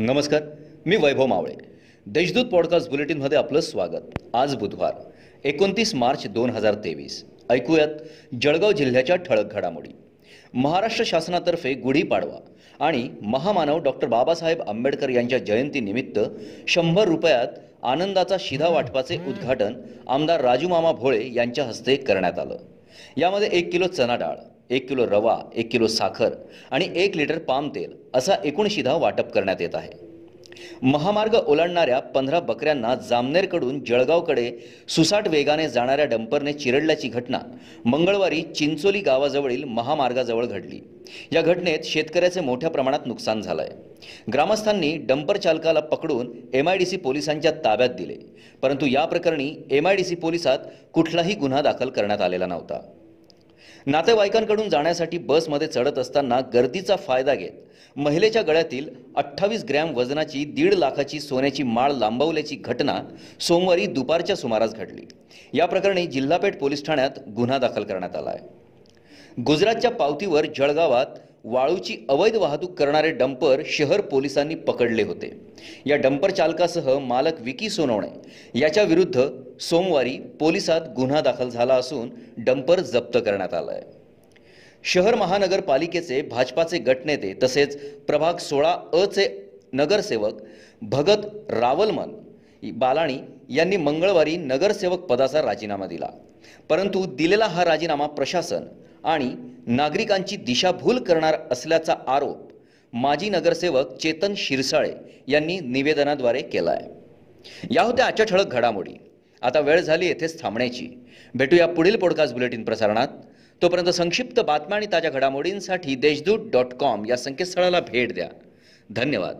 नमस्कार मी वैभव मावळे. देशदूत पॉडकास्ट बुलेटिनमध्ये आपलं स्वागत. आज बुधवार एकोणतीस मार्च दोन हजार तेवीस. ऐकूयात जळगाव जिल्ह्याच्या ठळक घडामोडी. महाराष्ट्र शासनातर्फे गुढीपाडवा आणि महामानव डॉक्टर बाबासाहेब आंबेडकर यांच्या जयंतीनिमित्त शंभर रुपयात आनंदाचा शिधा वाटपाचे उद्घाटन आमदार राजूमामा भोळे यांच्या हस्ते करण्यात आलं. यामध्ये एक किलो चना डाळ एक किलो रवा एक किलो साखर आणि एक लिटर पाम तेल असा एकूण शिधा वाटप करण्यात येत आहे. महामार्ग ओलांडणाऱ्या पंधरा बकऱ्यांना जामनेरकडून जळगावकडे सुसाट वेगाने जाणाऱ्या डंपरने चिरडल्याची घटना मंगळवारी चिंचोली गावाजवळील महामार्गाजवळ घडली. या घटनेत शेतकऱ्याचे मोठ्या प्रमाणात नुकसान झालं आहे ग्रामस्थांनी डंपर चालकाला पकडून एम आय डी सी पोलिसांच्या ताब्यात दिले परंतु या प्रकरणी एम आय डी सी पोलिसात कुठलाही गुन्हा दाखल करण्यात आलेला नव्हता. नातेवाईकांकडून जाण्यासाठी बसमध्ये चढत असताना गर्दीचा फायदा घेत महिलेच्या गळ्यातील अठ्ठावीस ग्रॅम वजनाची दीड लाखाची सोन्याची माळ लांबवल्याची घटना सोमवारी दुपारच्या सुमारास घडली. या प्रकरणी जिल्हापेठ पोलीस ठाण्यात गुन्हा दाखल करण्यात आला आहे. गुजरातच्या पावतीवर जळगावात वाळूची अवैध वाहतूक करणारे डंपर शहर पोलिसांनी पकडले होते. या डंपर चालकासह मालक विकी सोनवणे याच्या विरुद्ध सोमवारी पोलिसात गुन्हा दाखल झाला असून डंपर जप्त करण्यात आला आहे शहर महानगरपालिकेचे भाजपाचे गटनेते तसेच प्रभाग सोळा अ चे नगरसेवक भगत रावलमन बालाणी यांनी मंगळवारी नगरसेवक पदाचा राजीनामा दिला. परंतु दिलेला हा राजीनामा प्रशासन आणि नागरिकांची दिशाभूल करणार असल्याचा आरोप माजी नगरसेवक चेतन शिरसाळे यांनी निवेदनाद्वारे केला आहे या होत्या आजच्या ठळक घडामोडी. आता वेळ झाली येथेच थांबण्याची. भेटूया पुढील पॉडकास्ट बुलेटिन प्रसारणात. तोपर्यंत संक्षिप्त बातम्या आणि ताज्या घडामोडींसाठी देशदूत डॉट कॉम या संकेतस्थळाला भेट द्या. धन्यवाद.